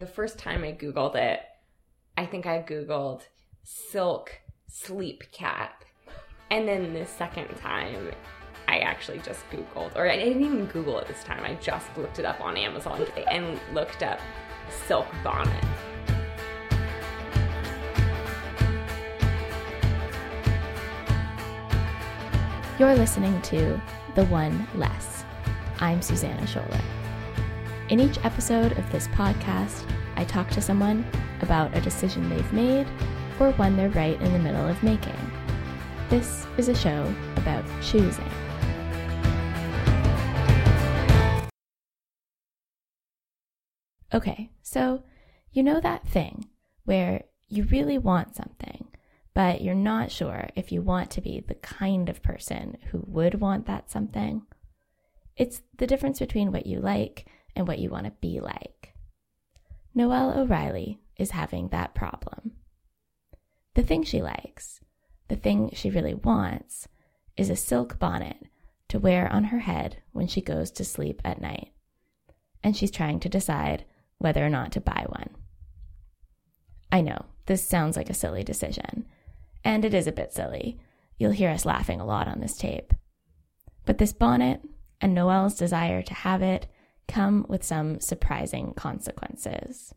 The first time I Googled it, I think I Googled silk sleep cap. And then the second time, I actually just Googled, or I didn't even Google it this time. I just looked it up on Amazon and looked up silk bonnet. You're listening to The One Less. I'm Susanna Scholler. In each episode of this podcast, I talk to someone about a decision they've made or one they're right in the middle of making. This is a show about choosing. Okay, so you know that thing where you really want something, but you're not sure if you want to be the kind of person who would want that something? It's the difference between what you like and what you want to be like. Noelle O'Reilly is having that problem. The thing she likes, the thing she really wants, is a silk bonnet to wear on her head when she goes to sleep at night. And she's trying to decide whether or not to buy one. I know, this sounds like a silly decision, and it is a bit silly. You'll hear us laughing a lot on this tape. But this bonnet and Noelle's desire to have it come with some surprising consequences.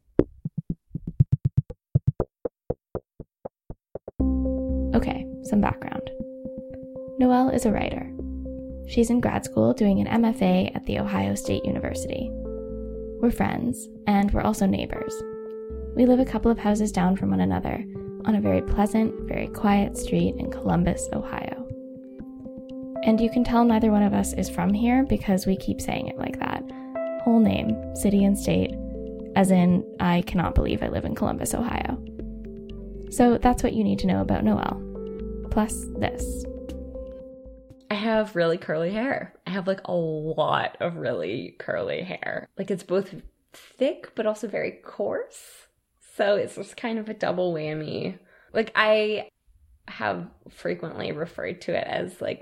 Okay, some background. Noelle is a writer. She's in grad school doing an MFA at The Ohio State University. We're friends, and we're also neighbors. We live a couple of houses down from one another on a very pleasant, very quiet street in Columbus, Ohio. And you can tell neither one of us is from here because we keep saying it like whole name, city and state, as in, I cannot believe I live in Columbus, Ohio. So that's what you need to know about Noelle. Plus, this. I have really curly hair. I have like a lot of really curly hair. Like it's both thick but also very coarse. So it's just kind of a double whammy. Like I have frequently referred to it as like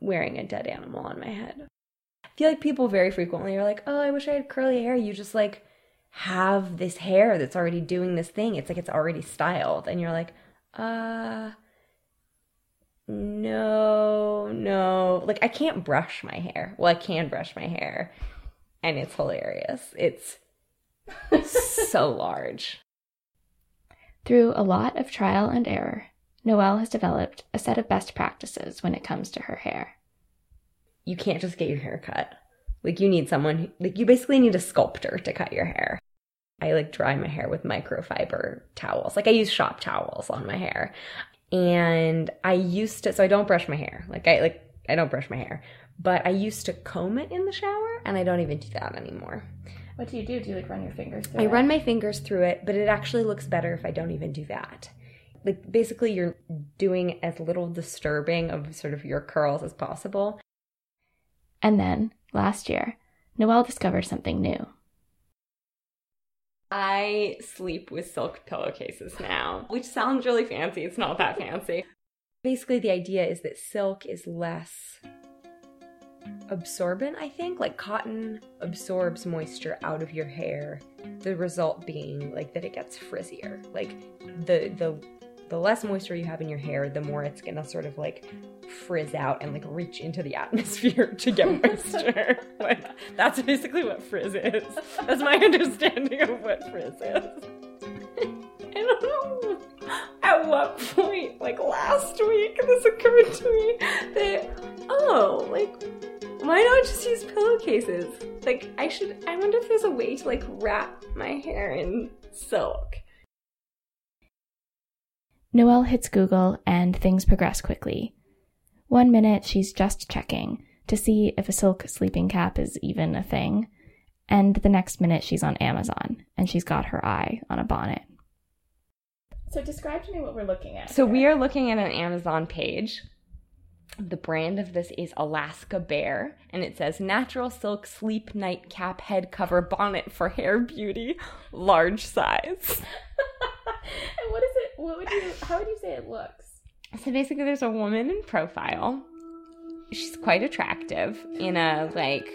wearing a dead animal on my head. I feel like people very frequently are like, "Oh, I wish I had curly hair." You just like have this hair that's already doing this thing. It's like it's already styled and you're like, "Uh no, no. Like I can't brush my hair. Well, I can brush my hair and it's hilarious. It's so large. Through a lot of trial and error, Noelle has developed a set of best practices when it comes to her hair. You can't just get your hair cut. Like you need someone like you basically need a sculptor to cut your hair. I like dry my hair with microfiber towels. Like I use shop towels on my hair. And I used to so I don't brush my hair. Like I like I don't brush my hair. But I used to comb it in the shower and I don't even do that anymore. What do you do? Do you like run your fingers through it? I it? run my fingers through it, but it actually looks better if I don't even do that. Like basically you're doing as little disturbing of sort of your curls as possible. And then, last year, Noelle discovered something new. I sleep with silk pillowcases now, which sounds really fancy. It's not that fancy. Basically, the idea is that silk is less absorbent, I think. Like cotton absorbs moisture out of your hair. The result being like that it gets frizzier. Like the the the less moisture you have in your hair, the more it's gonna sort of like frizz out and like reach into the atmosphere to get moisture. like that's basically what frizz is. That's my understanding of what frizz is. I don't know at what point, like last week, this occurred to me that oh, like why not just use pillowcases? Like I should. I wonder if there's a way to like wrap my hair in silk. Noelle hits Google and things progress quickly. One minute she's just checking to see if a silk sleeping cap is even a thing, and the next minute she's on Amazon and she's got her eye on a bonnet. So describe to me what we're looking at. So we are looking at an Amazon page. The brand of this is Alaska Bear, and it says natural silk sleep night cap head cover bonnet for hair beauty, large size. What would you? How would you say it looks? So basically, there's a woman in profile. She's quite attractive in a like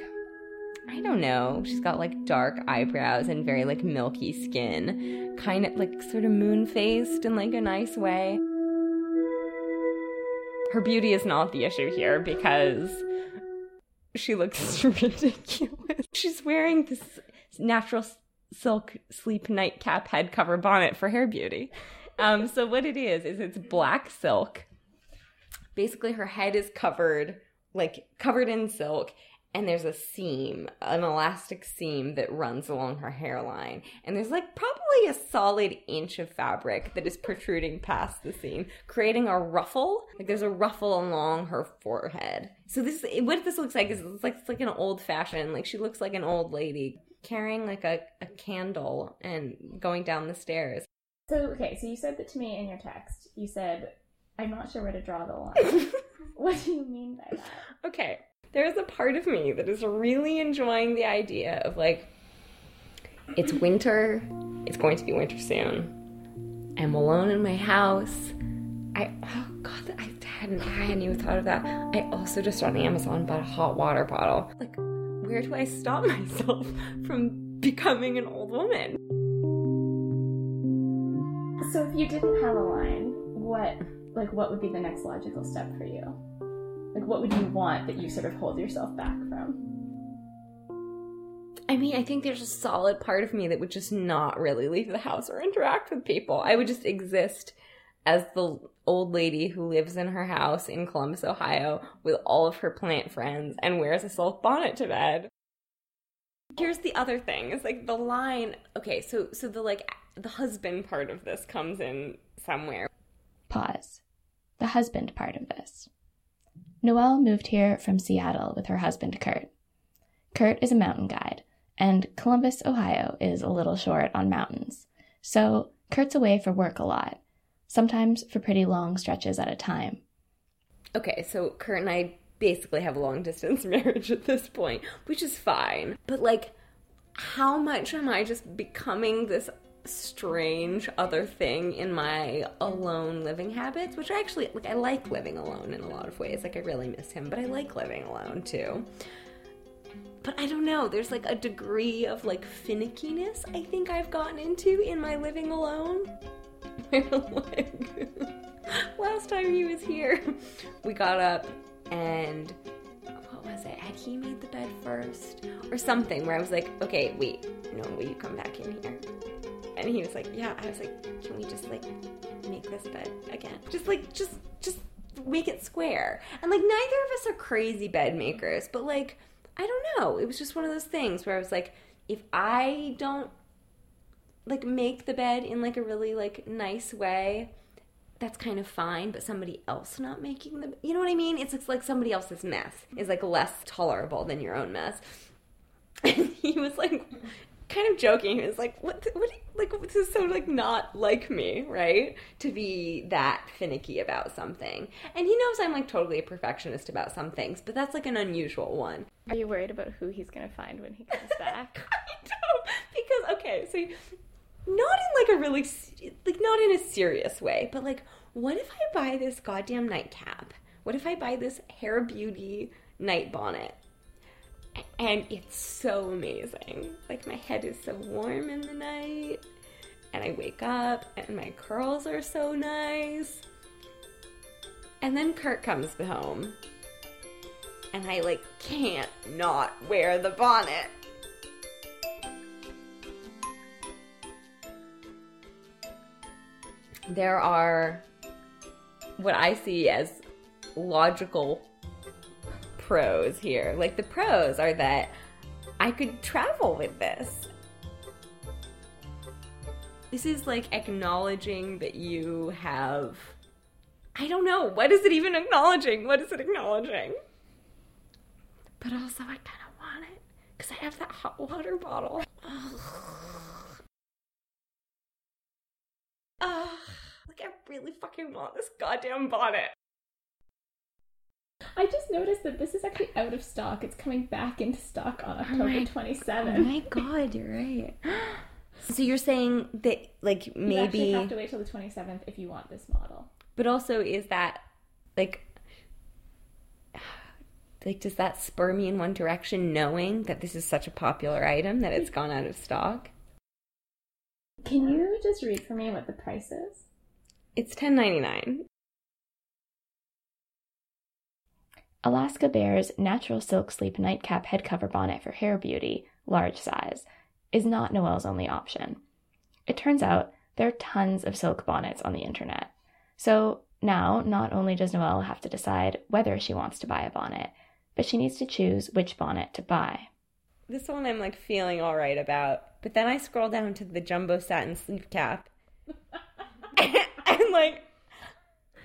I don't know. She's got like dark eyebrows and very like milky skin, kind of like sort of moon faced in like a nice way. Her beauty is not the issue here because she looks ridiculous. She's wearing this natural silk sleep nightcap head cover bonnet for hair beauty. Um, so what it is is it's black silk. Basically, her head is covered like covered in silk and there's a seam, an elastic seam that runs along her hairline. And there's like probably a solid inch of fabric that is protruding past the seam, creating a ruffle. Like there's a ruffle along her forehead. So this what this looks like is it's like it's like an old fashioned, like she looks like an old lady carrying like a, a candle and going down the stairs. So okay, so you said that to me in your text. You said, I'm not sure where to draw the line. what do you mean by that? Okay there's a part of me that is really enjoying the idea of like, it's winter, it's going to be winter soon. I'm alone in my house. I, oh God, I hadn't, I hadn't even thought of that. I also just on Amazon bought a hot water bottle. Like, where do I stop myself from becoming an old woman? So if you didn't have a line, what, like, what would be the next logical step for you? Like, what would you want that you sort of hold yourself back from? I mean, I think there's a solid part of me that would just not really leave the house or interact with people. I would just exist as the old lady who lives in her house in Columbus, Ohio, with all of her plant friends and wears a silk bonnet to bed. Here's the other thing: It's like the line. Okay, so so the like the husband part of this comes in somewhere. Pause. The husband part of this. Noelle moved here from Seattle with her husband, Kurt. Kurt is a mountain guide, and Columbus, Ohio is a little short on mountains. So Kurt's away for work a lot, sometimes for pretty long stretches at a time. Okay, so Kurt and I basically have a long distance marriage at this point, which is fine. But like, how much am I just becoming this strange other thing in my alone living habits, which I actually like I like living alone in a lot of ways. Like I really miss him, but I like living alone too. But I don't know, there's like a degree of like finickiness I think I've gotten into in my living alone. like last time he was here, we got up and was it? Had he made the bed first? Or something where I was like, okay, wait, no, will you come back in here? And he was like, yeah. I was like, can we just like make this bed again? Just like, just, just make it square. And like, neither of us are crazy bed makers, but like, I don't know. It was just one of those things where I was like, if I don't like make the bed in like a really like nice way, that's kind of fine, but somebody else not making the, you know what I mean? It's, it's like somebody else's mess is like less tolerable than your own mess. And he was like, kind of joking. He was like, "What? What? Like this is so like not like me, right? To be that finicky about something." And he knows I'm like totally a perfectionist about some things, but that's like an unusual one. Are you worried about who he's gonna find when he comes back? I don't, because okay, so not in like a really like not in a serious way, but like, what if I buy this goddamn nightcap? What if I buy this hair beauty night bonnet? and it's so amazing. Like my head is so warm in the night, and I wake up and my curls are so nice. And then Kurt comes home, and I like can't not wear the bonnet. There are what I see as logical pros here. Like the pros are that I could travel with this. This is like acknowledging that you have. I don't know. What is it even acknowledging? What is it acknowledging? But also, I kind of want it because I have that hot water bottle. Ugh. Ugh. Like, I really fucking want this goddamn bonnet. I just noticed that this is actually out of stock. It's coming back into stock on oh October oh 27th. Oh my god, you're right. so you're saying that like maybe you have to wait till the 27th if you want this model. But also is that like Like, does that spur me in one direction, knowing that this is such a popular item that it's gone out of stock? Can you just read for me what the price is? It's ten ninety nine. Alaska Bear's natural silk sleep nightcap head cover bonnet for hair beauty, large size, is not Noelle's only option. It turns out there are tons of silk bonnets on the internet. So now, not only does Noelle have to decide whether she wants to buy a bonnet, but she needs to choose which bonnet to buy. This one I'm like feeling all right about, but then I scroll down to the jumbo satin sleep cap, and like,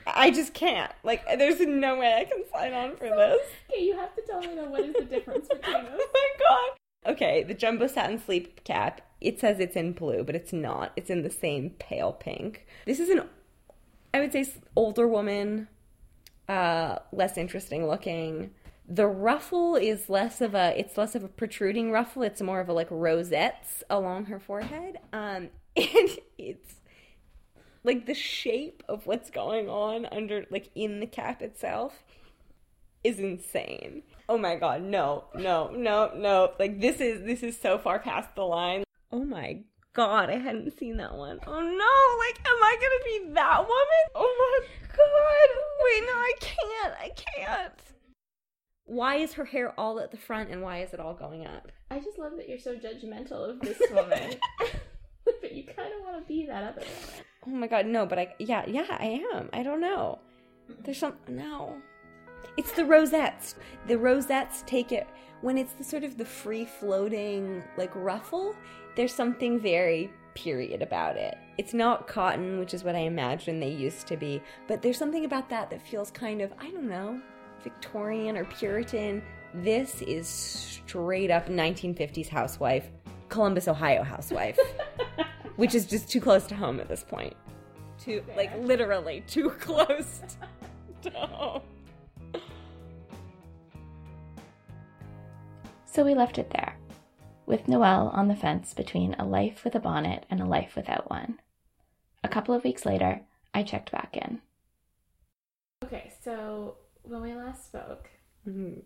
I just can't. Like, there's no way I can sign on for this. Okay, you have to tell me though what is the difference between us. oh my god. Okay, the jumbo satin sleep cap. It says it's in blue, but it's not. It's in the same pale pink. This is an, I would say, older woman, uh, less interesting looking. The ruffle is less of a, it's less of a protruding ruffle. It's more of a like rosettes along her forehead. Um, and it's like the shape of what's going on under, like in the cap itself is insane. Oh my god, no, no, no, no. Like this is this is so far past the line. Oh my god, I hadn't seen that one. Oh no, like am I gonna be that woman? Oh my god. Wait, no, I can't. I can't. Why is her hair all at the front and why is it all going up? I just love that you're so judgmental of this woman. but you kind of want to be that other woman. Oh my god, no, but I yeah, yeah, I am. I don't know. There's some no. It's the rosettes. The rosettes take it when it's the sort of the free floating like ruffle, there's something very period about it. It's not cotton, which is what I imagine they used to be, but there's something about that that feels kind of, I don't know, Victorian or Puritan. This is straight up 1950s housewife, Columbus, Ohio housewife, which is just too close to home at this point. Too, like, literally too close to home. So we left it there, with Noelle on the fence between a life with a bonnet and a life without one. A couple of weeks later, I checked back in. Okay, so when we last spoke, Mm-hmm.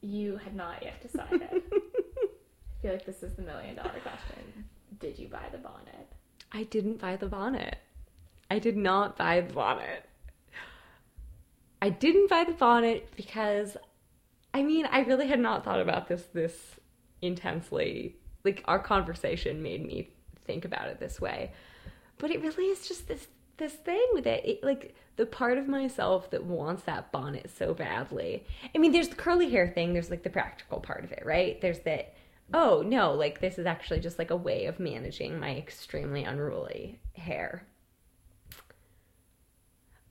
you had not yet decided. I feel like this is the million dollar question. Did you buy the bonnet? I didn't buy the bonnet. I did not buy the bonnet. I didn't buy the bonnet because I mean, I really had not thought about this this intensely. Like our conversation made me think about it this way. But it really is just this this thing with it. it. Like the part of myself that wants that bonnet so badly. I mean, there's the curly hair thing, there's like the practical part of it, right? There's that oh, no, like this is actually just like a way of managing my extremely unruly hair.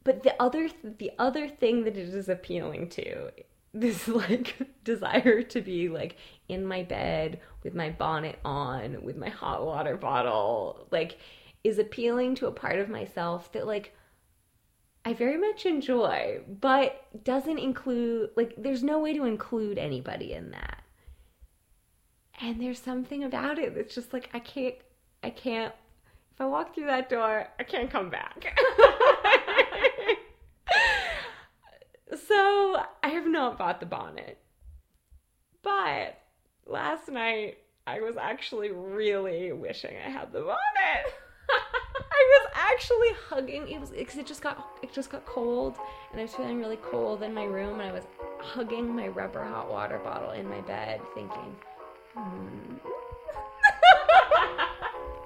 But the other the other thing that it is appealing to this like desire to be like in my bed with my bonnet on with my hot water bottle like is appealing to a part of myself that like I very much enjoy but doesn't include like there's no way to include anybody in that and there's something about it that's just like I can't I can't if I walk through that door I can't come back so I have not bought the bonnet. But last night I was actually really wishing I had the bonnet. I was actually hugging it was because it just got it just got cold and I was feeling really cold in my room and I was hugging my rubber hot water bottle in my bed thinking hmm.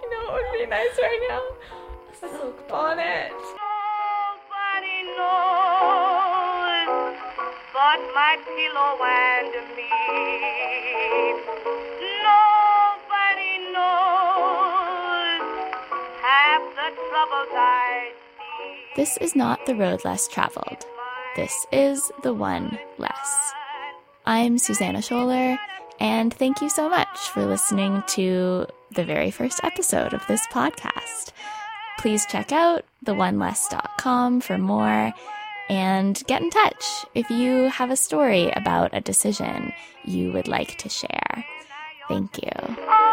you know what would be nice right now? A silk bonnet. Nobody knows but my pillow and me. Nobody knows half the troubles I see. This is not the road less traveled. This is the one less. I'm Susanna Scholler, and thank you so much for listening to the very first episode of this podcast. Please check out theoneless.com for more and get in touch if you have a story about a decision you would like to share. Thank you. Oh,